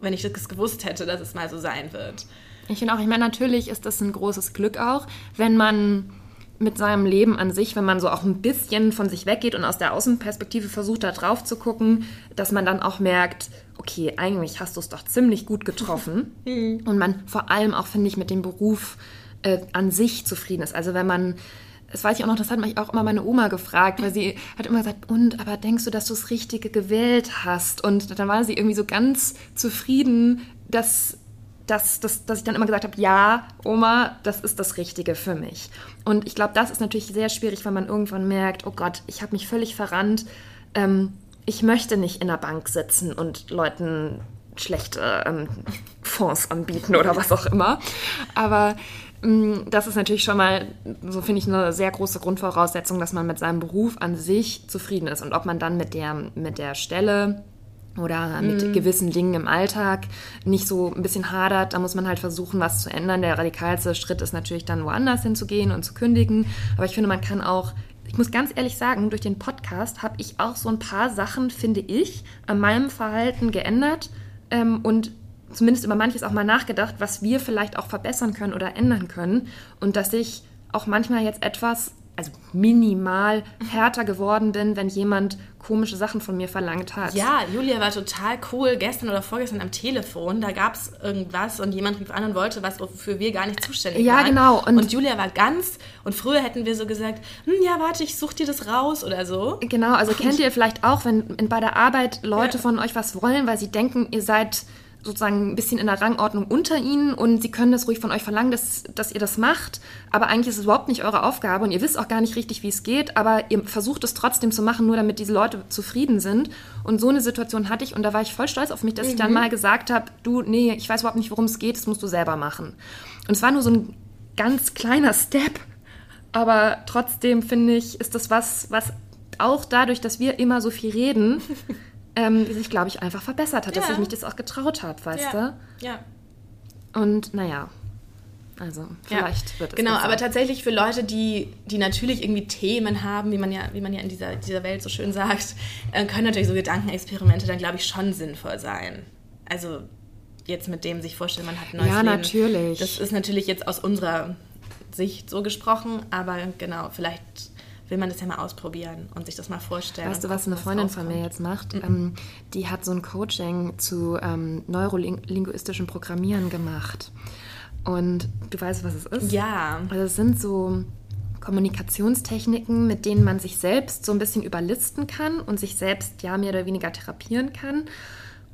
wenn ich das gewusst hätte, dass es mal so sein wird. Ich finde auch, ich meine, natürlich ist das ein großes Glück auch, wenn man mit seinem Leben an sich, wenn man so auch ein bisschen von sich weggeht und aus der Außenperspektive versucht, da drauf zu gucken, dass man dann auch merkt, okay, eigentlich hast du es doch ziemlich gut getroffen. [laughs] und man vor allem auch, finde ich, mit dem Beruf äh, an sich zufrieden ist. Also wenn man, das weiß ich auch noch, das hat mich auch immer meine Oma gefragt, weil sie hat immer gesagt, und, aber denkst du, dass du das Richtige gewählt hast? Und dann war sie irgendwie so ganz zufrieden, dass dass, dass, dass ich dann immer gesagt habe, ja, Oma, das ist das Richtige für mich. Und ich glaube, das ist natürlich sehr schwierig, wenn man irgendwann merkt, oh Gott, ich habe mich völlig verrannt. Ähm, ich möchte nicht in der Bank sitzen und Leuten schlechte ähm, Fonds anbieten oder was auch immer. Aber ähm, das ist natürlich schon mal, so finde ich, eine sehr große Grundvoraussetzung, dass man mit seinem Beruf an sich zufrieden ist. Und ob man dann mit der, mit der Stelle oder mit mm. gewissen Dingen im Alltag nicht so ein bisschen hadert, da muss man halt versuchen, was zu ändern. Der radikalste Schritt ist natürlich dann woanders hinzugehen und zu kündigen. Aber ich finde, man kann auch ich muss ganz ehrlich sagen, durch den Podcast habe ich auch so ein paar Sachen, finde ich, an meinem Verhalten geändert ähm, und zumindest über manches auch mal nachgedacht, was wir vielleicht auch verbessern können oder ändern können. Und dass ich auch manchmal jetzt etwas also minimal härter geworden bin, wenn jemand komische Sachen von mir verlangt hat. Ja, Julia war total cool gestern oder vorgestern am Telefon. Da gab es irgendwas und jemand rief an und wollte was, wofür wir gar nicht zuständig ja, waren. Ja, genau. Und, und, Julia war ganz, und früher hätten wir so gesagt, hm, ja, warte, ich such dir das raus oder so. Genau, also kennt ihr vielleicht auch, wenn bei der Arbeit Leute ja. von euch was wollen, weil sie denken, ihr seid sozusagen ein bisschen in der Rangordnung unter ihnen und sie können das ruhig von euch verlangen, dass, dass ihr das macht. Aber eigentlich ist es überhaupt nicht eure Aufgabe und ihr wisst auch gar nicht richtig, wie es geht, aber ihr versucht es trotzdem zu machen, nur damit diese Leute zufrieden sind. Und so eine Situation hatte ich und da war ich voll stolz auf mich, dass mhm. ich dann mhm. mal gesagt habe, du, nee, ich weiß überhaupt nicht, worum es geht, das musst du selber machen. Und es war nur so ein ganz kleiner Step, aber trotzdem finde ich, ist das was, was auch dadurch, dass wir immer so viel reden, [laughs] ähm, sich, glaube ich, einfach verbessert hat, ja. dass ich mich das auch getraut habe, weißt ja. du? Ja. Und naja, also vielleicht ja, wird es. Genau, besser. aber tatsächlich für Leute, die, die natürlich irgendwie Themen haben, wie man ja, wie man ja in dieser, dieser Welt so schön sagt, äh, können natürlich so Gedankenexperimente dann, glaube ich, schon sinnvoll sein. Also jetzt mit dem sich vorstellen, man hat ein neues ja, Leben. Ja, natürlich. Das ist natürlich jetzt aus unserer Sicht so gesprochen, aber genau, vielleicht will man das ja mal ausprobieren und sich das mal vorstellen. Weißt du, was eine Freundin von mir jetzt macht? Mhm. Ähm, die hat so ein Coaching zu ähm, neurolinguistischem Programmieren gemacht. Und du weißt, was es ist? Ja. Also es sind so Kommunikationstechniken, mit denen man sich selbst so ein bisschen überlisten kann und sich selbst ja mehr oder weniger therapieren kann.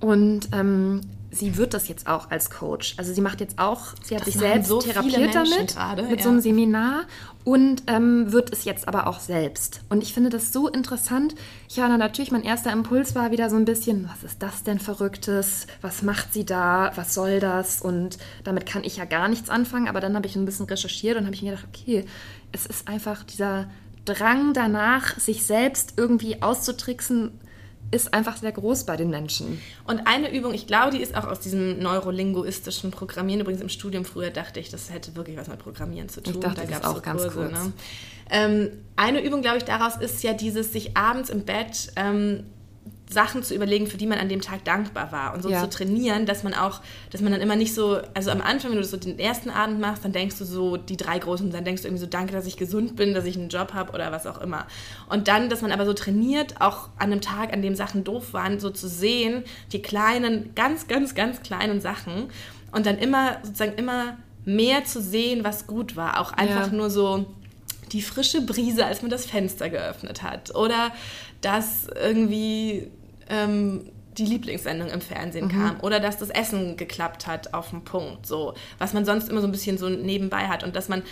Und ähm, sie wird das jetzt auch als Coach. Also sie macht jetzt auch, sie hat das sich selbst so therapiert damit, grade, mit ja. so einem Seminar und ähm, wird es jetzt aber auch selbst. Und ich finde das so interessant. Ich war dann natürlich, mein erster Impuls war wieder so ein bisschen, was ist das denn Verrücktes? Was macht sie da? Was soll das? Und damit kann ich ja gar nichts anfangen. Aber dann habe ich ein bisschen recherchiert und habe ich mir gedacht, okay, es ist einfach dieser Drang danach, sich selbst irgendwie auszutricksen, ist einfach sehr groß bei den Menschen. Und eine Übung, ich glaube, die ist auch aus diesem neurolinguistischen Programmieren. Übrigens im Studium früher dachte ich, das hätte wirklich was mit Programmieren zu tun. Ich dachte, da gab es auch so ganz Kurse, kurz. Ne? Ähm, eine Übung, glaube ich, daraus ist ja dieses, sich abends im Bett ähm, Sachen zu überlegen, für die man an dem Tag dankbar war und so ja. zu trainieren, dass man auch, dass man dann immer nicht so, also am Anfang, wenn du so den ersten Abend machst, dann denkst du so die drei großen, dann denkst du irgendwie so, danke, dass ich gesund bin, dass ich einen Job habe oder was auch immer. Und dann, dass man aber so trainiert, auch an einem Tag, an dem Sachen doof waren, so zu sehen, die kleinen, ganz, ganz, ganz kleinen Sachen und dann immer, sozusagen immer mehr zu sehen, was gut war. Auch einfach ja. nur so die frische Brise, als man das Fenster geöffnet hat. Oder dass irgendwie ähm, die Lieblingssendung im Fernsehen mhm. kam oder dass das Essen geklappt hat auf den Punkt, so was man sonst immer so ein bisschen so nebenbei hat und dass man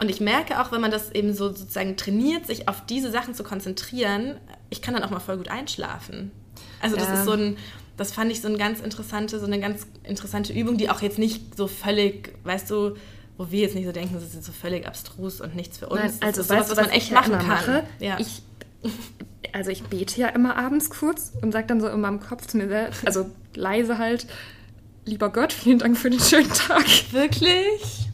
und ich merke auch, wenn man das eben so sozusagen trainiert, sich auf diese Sachen zu konzentrieren, ich kann dann auch mal voll gut einschlafen. Also das ja. ist so ein, das fand ich so eine ganz interessante, so eine ganz interessante Übung, die auch jetzt nicht so völlig, weißt du, wo wir jetzt nicht so denken, das ist so völlig abstrus und nichts für uns. Nein, also das ist sowas, was, was man echt machen kann. Mache? Ja. Ich also ich bete ja immer abends kurz und sage dann so in meinem Kopf zu mir selbst, also leise halt, lieber Gott, vielen Dank für den schönen Tag. Wirklich?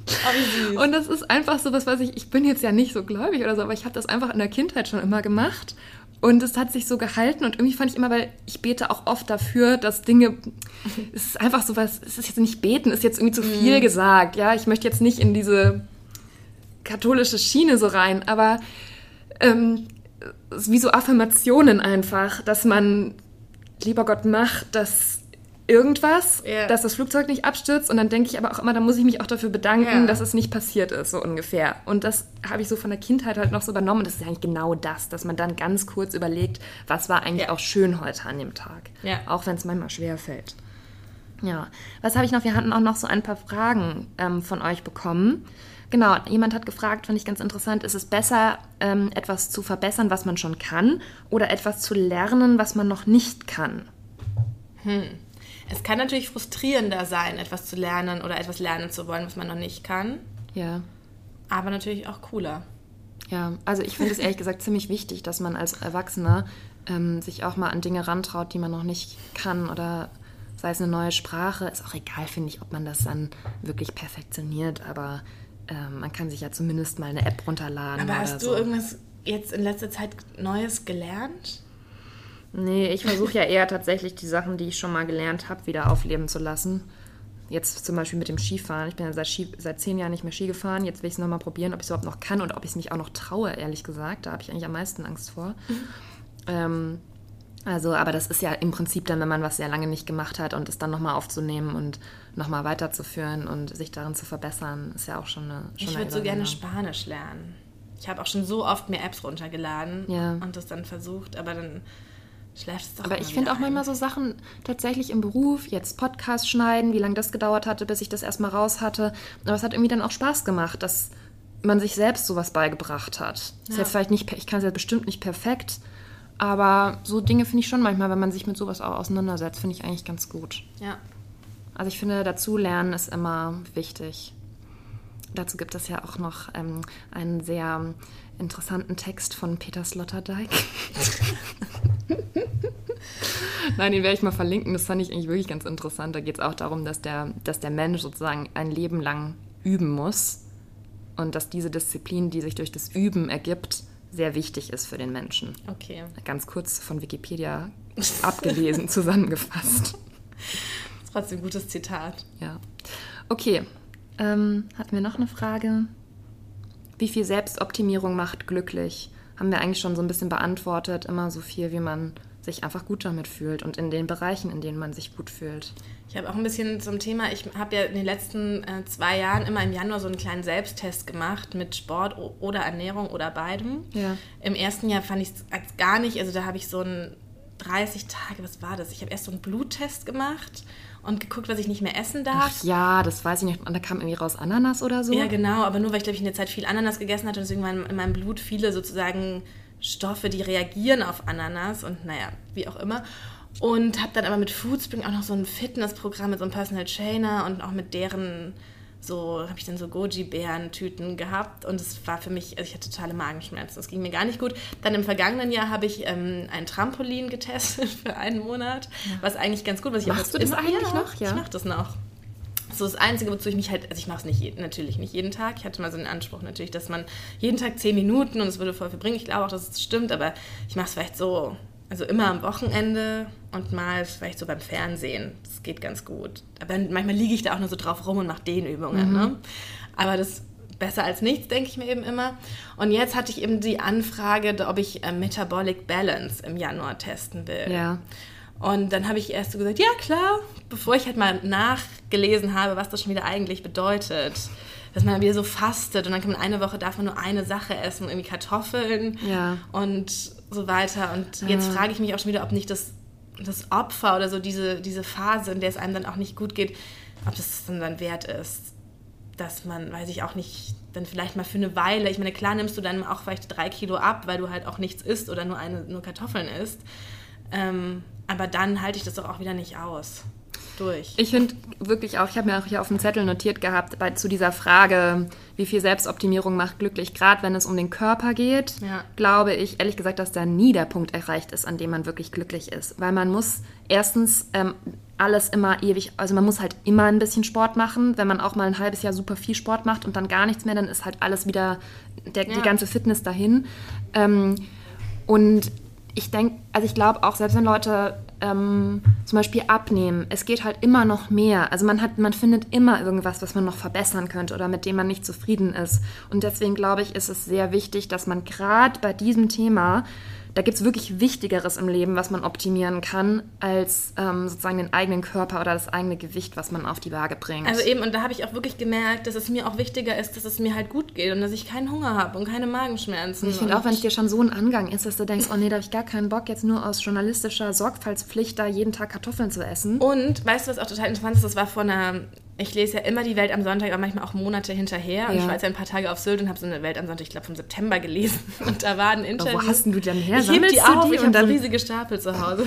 Oh, und das ist einfach so was, was ich, ich bin jetzt ja nicht so gläubig oder so, aber ich habe das einfach in der Kindheit schon immer gemacht. Und es hat sich so gehalten und irgendwie fand ich immer, weil ich bete auch oft dafür, dass Dinge, [laughs] es ist einfach so was, es ist jetzt nicht beten, ist jetzt irgendwie zu viel mhm. gesagt. Ja, ich möchte jetzt nicht in diese katholische Schiene so rein, aber ähm, wie so Affirmationen einfach, dass man, lieber Gott, macht, dass irgendwas, yeah. dass das Flugzeug nicht abstürzt und dann denke ich aber auch immer, da muss ich mich auch dafür bedanken, yeah. dass es nicht passiert ist, so ungefähr. Und das habe ich so von der Kindheit halt noch so übernommen. Das ist eigentlich genau das, dass man dann ganz kurz überlegt, was war eigentlich yeah. auch schön heute an dem Tag. Auch wenn es manchmal schwer fällt. Ja, was habe ich noch? Wir hatten auch noch so ein paar Fragen ähm, von euch bekommen. Genau, jemand hat gefragt, fand ich ganz interessant, ist es besser, ähm, etwas zu verbessern, was man schon kann, oder etwas zu lernen, was man noch nicht kann? Hm. Es kann natürlich frustrierender sein, etwas zu lernen oder etwas lernen zu wollen, was man noch nicht kann. Ja. Aber natürlich auch cooler. Ja, also ich finde es ehrlich gesagt ziemlich wichtig, dass man als Erwachsener ähm, sich auch mal an Dinge rantraut, die man noch nicht kann oder sei es eine neue Sprache. Ist auch egal, finde ich, ob man das dann wirklich perfektioniert, aber ähm, man kann sich ja zumindest mal eine App runterladen. Aber hast du so. irgendwas jetzt in letzter Zeit Neues gelernt? Nee, ich versuche ja eher tatsächlich die Sachen, die ich schon mal gelernt habe, wieder aufleben zu lassen. Jetzt zum Beispiel mit dem Skifahren. Ich bin ja seit, Ski, seit zehn Jahren nicht mehr Ski gefahren. Jetzt will ich es nochmal probieren, ob ich es überhaupt noch kann und ob ich es mich auch noch traue, ehrlich gesagt. Da habe ich eigentlich am meisten Angst vor. Mhm. Ähm, also, aber das ist ja im Prinzip dann, wenn man was sehr lange nicht gemacht hat und es dann nochmal aufzunehmen und nochmal weiterzuführen und sich darin zu verbessern, ist ja auch schon eine. Schon ich würde so gerne Spanisch lernen. Ich habe auch schon so oft mir Apps runtergeladen ja. und das dann versucht, aber dann schläft es doch Aber ich finde auch manchmal so Sachen tatsächlich im Beruf, jetzt Podcast schneiden, wie lange das gedauert hatte, bis ich das erstmal raus hatte. Aber es hat irgendwie dann auch Spaß gemacht, dass man sich selbst sowas beigebracht hat. Ja. Ist jetzt vielleicht nicht, ich kann es ja bestimmt nicht perfekt, aber so Dinge finde ich schon manchmal, wenn man sich mit sowas auch auseinandersetzt, finde ich eigentlich ganz gut. Ja. Also ich finde, dazu lernen ist immer wichtig. Dazu gibt es ja auch noch ähm, einen sehr interessanten Text von Peter Sloterdijk. [laughs] Nein, den werde ich mal verlinken. Das fand ich eigentlich wirklich ganz interessant. Da geht es auch darum, dass der, dass der Mensch sozusagen ein Leben lang üben muss und dass diese Disziplin, die sich durch das Üben ergibt, sehr wichtig ist für den Menschen. Okay. Ganz kurz von Wikipedia [laughs] abgelesen, zusammengefasst. Trotzdem ein gutes Zitat. Ja. Okay. Ähm, hatten wir noch eine Frage? Wie viel Selbstoptimierung macht glücklich? Haben wir eigentlich schon so ein bisschen beantwortet. Immer so viel, wie man sich einfach gut damit fühlt und in den Bereichen, in denen man sich gut fühlt. Ich habe auch ein bisschen zum Thema, ich habe ja in den letzten äh, zwei Jahren immer im Januar so einen kleinen Selbsttest gemacht mit Sport oder Ernährung oder beidem. Ja. Im ersten Jahr fand ich es gar nicht, also da habe ich so einen 30 Tage, was war das? Ich habe erst so einen Bluttest gemacht und geguckt, was ich nicht mehr essen darf. Ach ja, das weiß ich nicht. Und da kam irgendwie raus Ananas oder so. Ja, genau, aber nur weil ich, glaube ich, in der Zeit viel Ananas gegessen hatte und deswegen waren in meinem Blut viele sozusagen Stoffe, die reagieren auf Ananas und naja, wie auch immer. Und habe dann aber mit Foodspring auch noch so ein Fitnessprogramm mit so einem Personal Trainer und auch mit deren so habe ich dann so Goji-Beeren-Tüten gehabt und es war für mich, also ich hatte totale Magenschmerzen, das ging mir gar nicht gut. Dann im vergangenen Jahr habe ich ähm, ein Trampolin getestet [laughs] für einen Monat, ja. was eigentlich ganz gut was ich Machst du das eigentlich ja, noch? Ja, ich mache das noch so das Einzige, wozu ich mich halt, also ich mache es nicht natürlich nicht jeden Tag. Ich hatte mal so den Anspruch natürlich, dass man jeden Tag zehn Minuten und es würde voll viel bringen. Ich glaube auch, dass es stimmt, aber ich mache es vielleicht so, also immer am Wochenende und mal vielleicht so beim Fernsehen. Das geht ganz gut. Aber manchmal liege ich da auch nur so drauf rum und mache Dehnübungen. Mhm. Ne? Aber das besser als nichts, denke ich mir eben immer. Und jetzt hatte ich eben die Anfrage, ob ich äh, Metabolic Balance im Januar testen will. Ja. Und dann habe ich erst so gesagt, ja klar, bevor ich halt mal nachgelesen habe, was das schon wieder eigentlich bedeutet. Dass man wieder so fastet und dann kann man eine Woche darf man nur eine Sache essen, irgendwie Kartoffeln ja. und so weiter. Und jetzt ja. frage ich mich auch schon wieder, ob nicht das, das Opfer oder so diese, diese Phase, in der es einem dann auch nicht gut geht, ob das dann, dann wert ist, dass man, weiß ich auch nicht, dann vielleicht mal für eine Weile, ich meine, klar nimmst du dann auch vielleicht drei Kilo ab, weil du halt auch nichts isst oder nur, eine, nur Kartoffeln isst. Ähm, aber dann halte ich das doch auch wieder nicht aus. Durch. Ich finde wirklich auch, ich habe mir auch hier auf dem Zettel notiert gehabt, bei, zu dieser Frage, wie viel Selbstoptimierung macht glücklich, gerade wenn es um den Körper geht, ja. glaube ich ehrlich gesagt, dass da nie der Punkt erreicht ist, an dem man wirklich glücklich ist. Weil man muss erstens ähm, alles immer ewig, also man muss halt immer ein bisschen Sport machen. Wenn man auch mal ein halbes Jahr super viel Sport macht und dann gar nichts mehr, dann ist halt alles wieder, der, ja. die ganze Fitness dahin. Ähm, und ich denke, also ich glaube auch, selbst wenn Leute ähm, zum Beispiel abnehmen, es geht halt immer noch mehr. Also man hat, man findet immer irgendwas, was man noch verbessern könnte oder mit dem man nicht zufrieden ist. Und deswegen glaube ich, ist es sehr wichtig, dass man gerade bei diesem Thema da gibt es wirklich Wichtigeres im Leben, was man optimieren kann, als ähm, sozusagen den eigenen Körper oder das eigene Gewicht, was man auf die Waage bringt. Also eben, und da habe ich auch wirklich gemerkt, dass es mir auch wichtiger ist, dass es mir halt gut geht und dass ich keinen Hunger habe und keine Magenschmerzen. ich finde auch, wenn es dir schon so ein Angang ist, dass du denkst, oh nee, da habe ich gar keinen Bock, jetzt nur aus journalistischer Sorgfaltspflicht da jeden Tag Kartoffeln zu essen. Und weißt du, was auch total interessant ist? Das war vor einer ich lese ja immer die Welt am Sonntag, aber manchmal auch Monate hinterher. Und ja. ich war jetzt ein paar Tage auf Sylt und habe so eine Welt am Sonntag, ich glaube vom September gelesen. [laughs] Und da war ein Interview. Aber wo hast denn du dann her? Ich heb die auf, die ich habe so riesige Stapel zu Hause.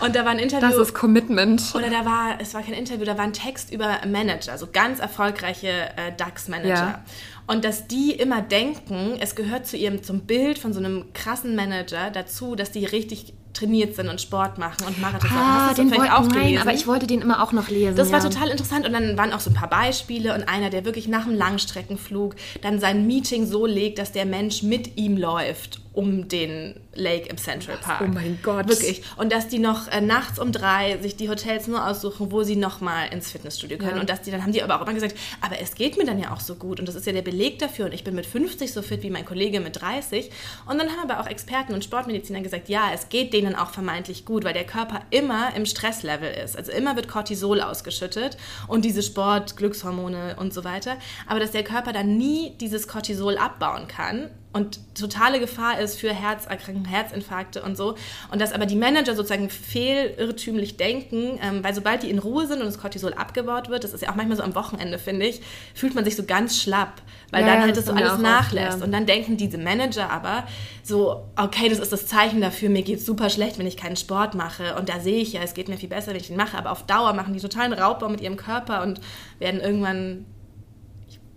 Und da war ein Interview. Das ist Commitment. Oder da war, es war kein Interview, da war ein Text über Manager, so ganz erfolgreiche äh, DAX-Manager. Ja. Und dass die immer denken, es gehört zu ihrem, zum Bild von so einem krassen Manager dazu, dass die richtig trainiert sind und Sport machen und Marathon ah, Hast du den vielleicht auch nein, aber ich wollte den immer auch noch lesen. Das ja. war total interessant und dann waren auch so ein paar Beispiele und einer, der wirklich nach einem Langstreckenflug dann sein Meeting so legt, dass der Mensch mit ihm läuft um den Lake im Central Park. Oh mein Gott. Wirklich. Und dass die noch äh, nachts um drei sich die Hotels nur aussuchen, wo sie nochmal ins Fitnessstudio können. Ja. Und dass die dann haben die aber auch immer gesagt, aber es geht mir dann ja auch so gut. Und das ist ja der Beleg dafür. Und ich bin mit 50 so fit wie mein Kollege mit 30. Und dann haben aber auch Experten und Sportmediziner gesagt, ja, es geht denen auch vermeintlich gut, weil der Körper immer im Stresslevel ist. Also immer wird Cortisol ausgeschüttet und diese Sport, Glückshormone und so weiter. Aber dass der Körper dann nie dieses Cortisol abbauen kann, und totale Gefahr ist für Herzerkrankungen, Herzinfarkte und so. Und dass aber die Manager sozusagen fehlirrtümlich denken, ähm, weil sobald die in Ruhe sind und das Cortisol abgebaut wird, das ist ja auch manchmal so am Wochenende, finde ich, fühlt man sich so ganz schlapp, weil ja, dann halt das so alles nachlässt. Ja. Und dann denken diese Manager aber so, okay, das ist das Zeichen dafür, mir geht es super schlecht, wenn ich keinen Sport mache. Und da sehe ich ja, es geht mir viel besser, wenn ich ihn mache. Aber auf Dauer machen die totalen Raubbau mit ihrem Körper und werden irgendwann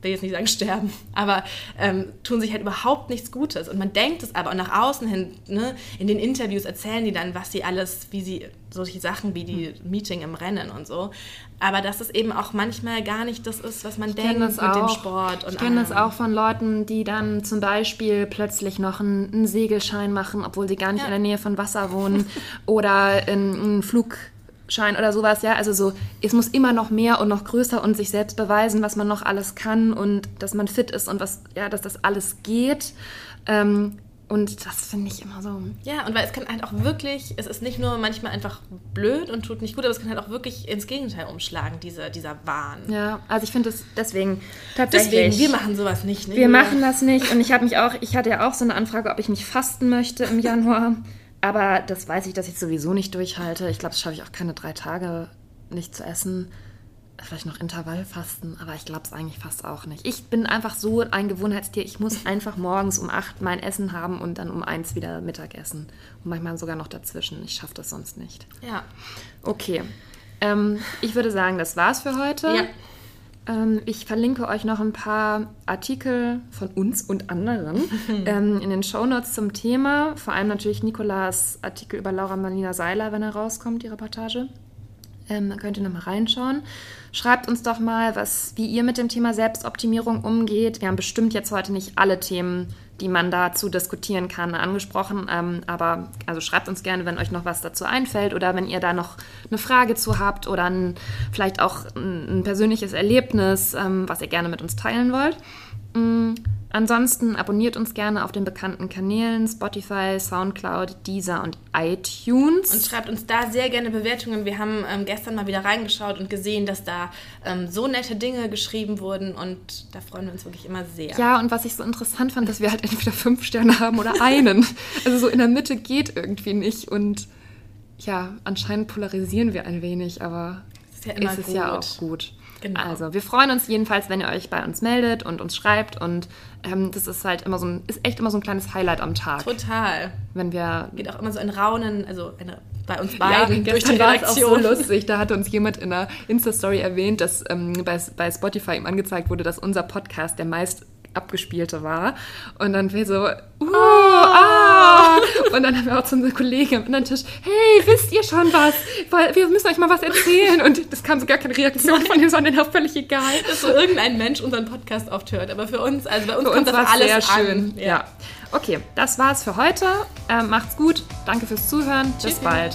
will jetzt nicht sagen sterben, aber ähm, tun sich halt überhaupt nichts Gutes. Und man denkt es aber, und nach außen hin, ne, in den Interviews erzählen die dann, was sie alles, wie sie, solche Sachen wie die Meeting im Rennen und so. Aber dass es eben auch manchmal gar nicht das ist, was man ich denkt mit auch. dem Sport. Und ich kenne das auch von Leuten, die dann zum Beispiel plötzlich noch einen, einen Segelschein machen, obwohl sie gar nicht ja. in der Nähe von Wasser wohnen [laughs] oder einen Flug Schein oder sowas, ja. Also so, es muss immer noch mehr und noch größer und sich selbst beweisen, was man noch alles kann und dass man fit ist und was, ja, dass das alles geht. Ähm, und das finde ich immer so. Ja, und weil es kann halt auch wirklich, es ist nicht nur manchmal einfach blöd und tut nicht gut, aber es kann halt auch wirklich ins Gegenteil umschlagen, diese, dieser Wahn. Ja, also ich finde es deswegen tatsächlich. Deswegen, wir machen sowas nicht, ne? Wir machen das nicht und ich habe mich auch, ich hatte ja auch so eine Anfrage, ob ich nicht fasten möchte im Januar. Aber das weiß ich, dass ich sowieso nicht durchhalte. Ich glaube, das schaffe ich auch keine drei Tage nicht zu essen. Vielleicht noch Intervallfasten, aber ich glaube es eigentlich fast auch nicht. Ich bin einfach so ein Gewohnheitstier. Ich muss einfach morgens um acht mein Essen haben und dann um eins wieder Mittagessen. Und manchmal sogar noch dazwischen. Ich schaffe das sonst nicht. Ja. Okay. Ähm, ich würde sagen, das war's für heute. Ja. Ähm, ich verlinke euch noch ein paar Artikel von uns und anderen [laughs] ähm, in den Shownotes zum Thema. Vor allem natürlich Nikolas Artikel über Laura Marlina Seiler, wenn er rauskommt, die Reportage. Ähm, da könnt ihr nochmal reinschauen. Schreibt uns doch mal, was, wie ihr mit dem Thema Selbstoptimierung umgeht. Wir haben bestimmt jetzt heute nicht alle Themen die man dazu diskutieren kann, angesprochen. Ähm, aber also schreibt uns gerne, wenn euch noch was dazu einfällt oder wenn ihr da noch eine Frage zu habt oder ein, vielleicht auch ein, ein persönliches Erlebnis, ähm, was ihr gerne mit uns teilen wollt. Mhm. Ansonsten abonniert uns gerne auf den bekannten Kanälen Spotify, Soundcloud, Deezer und iTunes. Und schreibt uns da sehr gerne Bewertungen. Wir haben ähm, gestern mal wieder reingeschaut und gesehen, dass da ähm, so nette Dinge geschrieben wurden und da freuen wir uns wirklich immer sehr. Ja, und was ich so interessant fand, dass wir halt entweder fünf Sterne haben oder einen. also so in der Mitte geht irgendwie nicht und ja, anscheinend polarisieren wir ein wenig, aber es ist ja, immer ist gut. ja auch gut. Genau. Also wir freuen uns jedenfalls, wenn ihr euch bei uns meldet und uns schreibt und ähm, das ist halt immer so ein, ist echt immer so ein kleines Highlight am Tag. Total. Wenn wir geht auch immer so ein Raunen, also eine, bei uns beiden ja, durch die war es auch so lustig. Da hat uns jemand in einer Insta-Story erwähnt, dass ähm, bei, bei Spotify ihm angezeigt wurde, dass unser Podcast der meist abgespielte war. Und dann wir so, uh, oh. ah. [laughs] Und dann haben wir auch zu unserer Kollegin am anderen Tisch, hey, wisst ihr schon was? Wir müssen euch mal was erzählen. Und das kam so gar keine Reaktion von ihm, sondern auch völlig egal. Dass so irgendein Mensch unseren Podcast aufhört. Aber für uns, also bei uns, für kommt uns das alles sehr schön. Ja. ja. Okay, das war's für heute. Ähm, macht's gut. Danke fürs Zuhören. Bis bald.